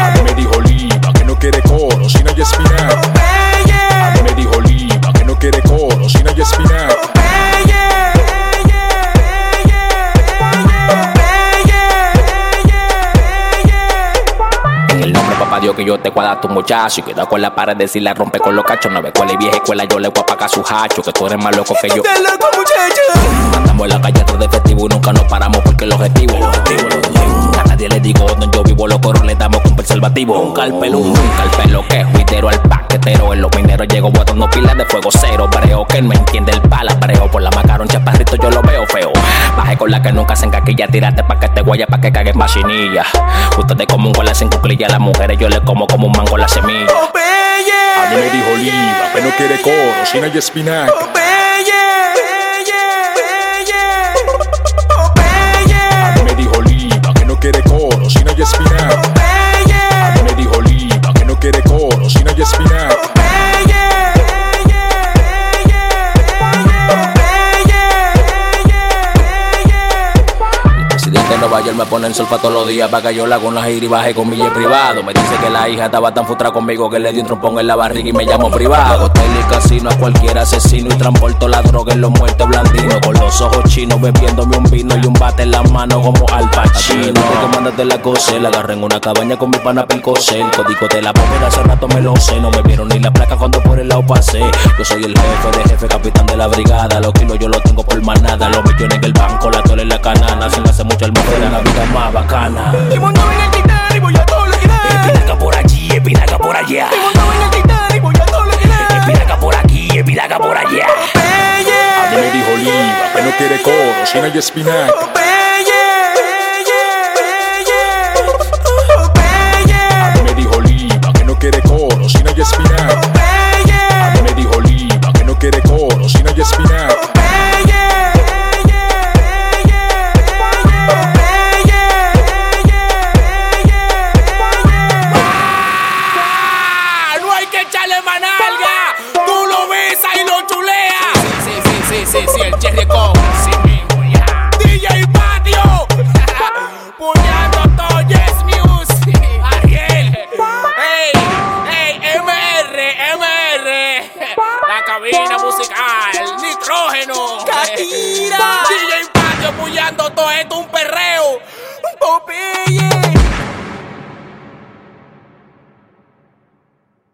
A mí me dijo Oliva que no quiere coro si no hay espinaca. A mí me dijo Oliva que no quiere coro si no hay espinaca. Que yo te cuadra a tu muchacho y cuidado con la pared de si la rompe con los cachos. No escuela y vieja escuela, yo le voy a pagar su hacho. Que tú eres más loco que yo. Andamos en la calle atrás de festivo y nunca nos paramos porque el objetivo, el objetivo, el objetivo. A nadie le digo donde yo vivo, los coros le damos con preservativo. Un calpelo, un calpelo que es juitero al paquetero. En los mineros llego botando pilas de fuego cero. Breo que él me entiende el palabreo. Por la macaron chaparrito yo lo veo feo. Con la que nunca se encaquilla. Tírate pa' que te guaya, pa' que cague en machinilla. Ustedes como un gol sin cuclilla. Las mujeres yo le como como un mango la semilla. A mí me dijo Oliva que no quiere coro si no hay espinaca. York me pone en sol pa' todos los días para que yo la una gira y baje con billete privado. Me dice que la hija estaba tan frustrada conmigo que le di un trompón en la barriga y me llamo privado. Hotel y casino a cualquier asesino y transporto la droga en los muertos blandinos. Con los ojos chinos bebiéndome un vino y un bate en la mano como al pachino. Te comandas de la cosa, la agarré en una cabaña con mi pana Picose. El código de la bóveda hace rato me lo sé. No me vieron ni la placa cuando por el lado pasé. Yo soy el jefe de jefe, capitán de la brigada. Los kilos yo los tengo por manada. Los millones en el banco, la tole en la canana. Se me hace mucho la vida más bacana. Y montado en el Titanic, voy a todo lo que da. Espinaca por allí, espinaca por allá. Y montado en el Titanic, voy a todo lo que da. Espinaca por aquí, espinaca por allá. A mí me dijo que no quiere coro si no hay espinaca.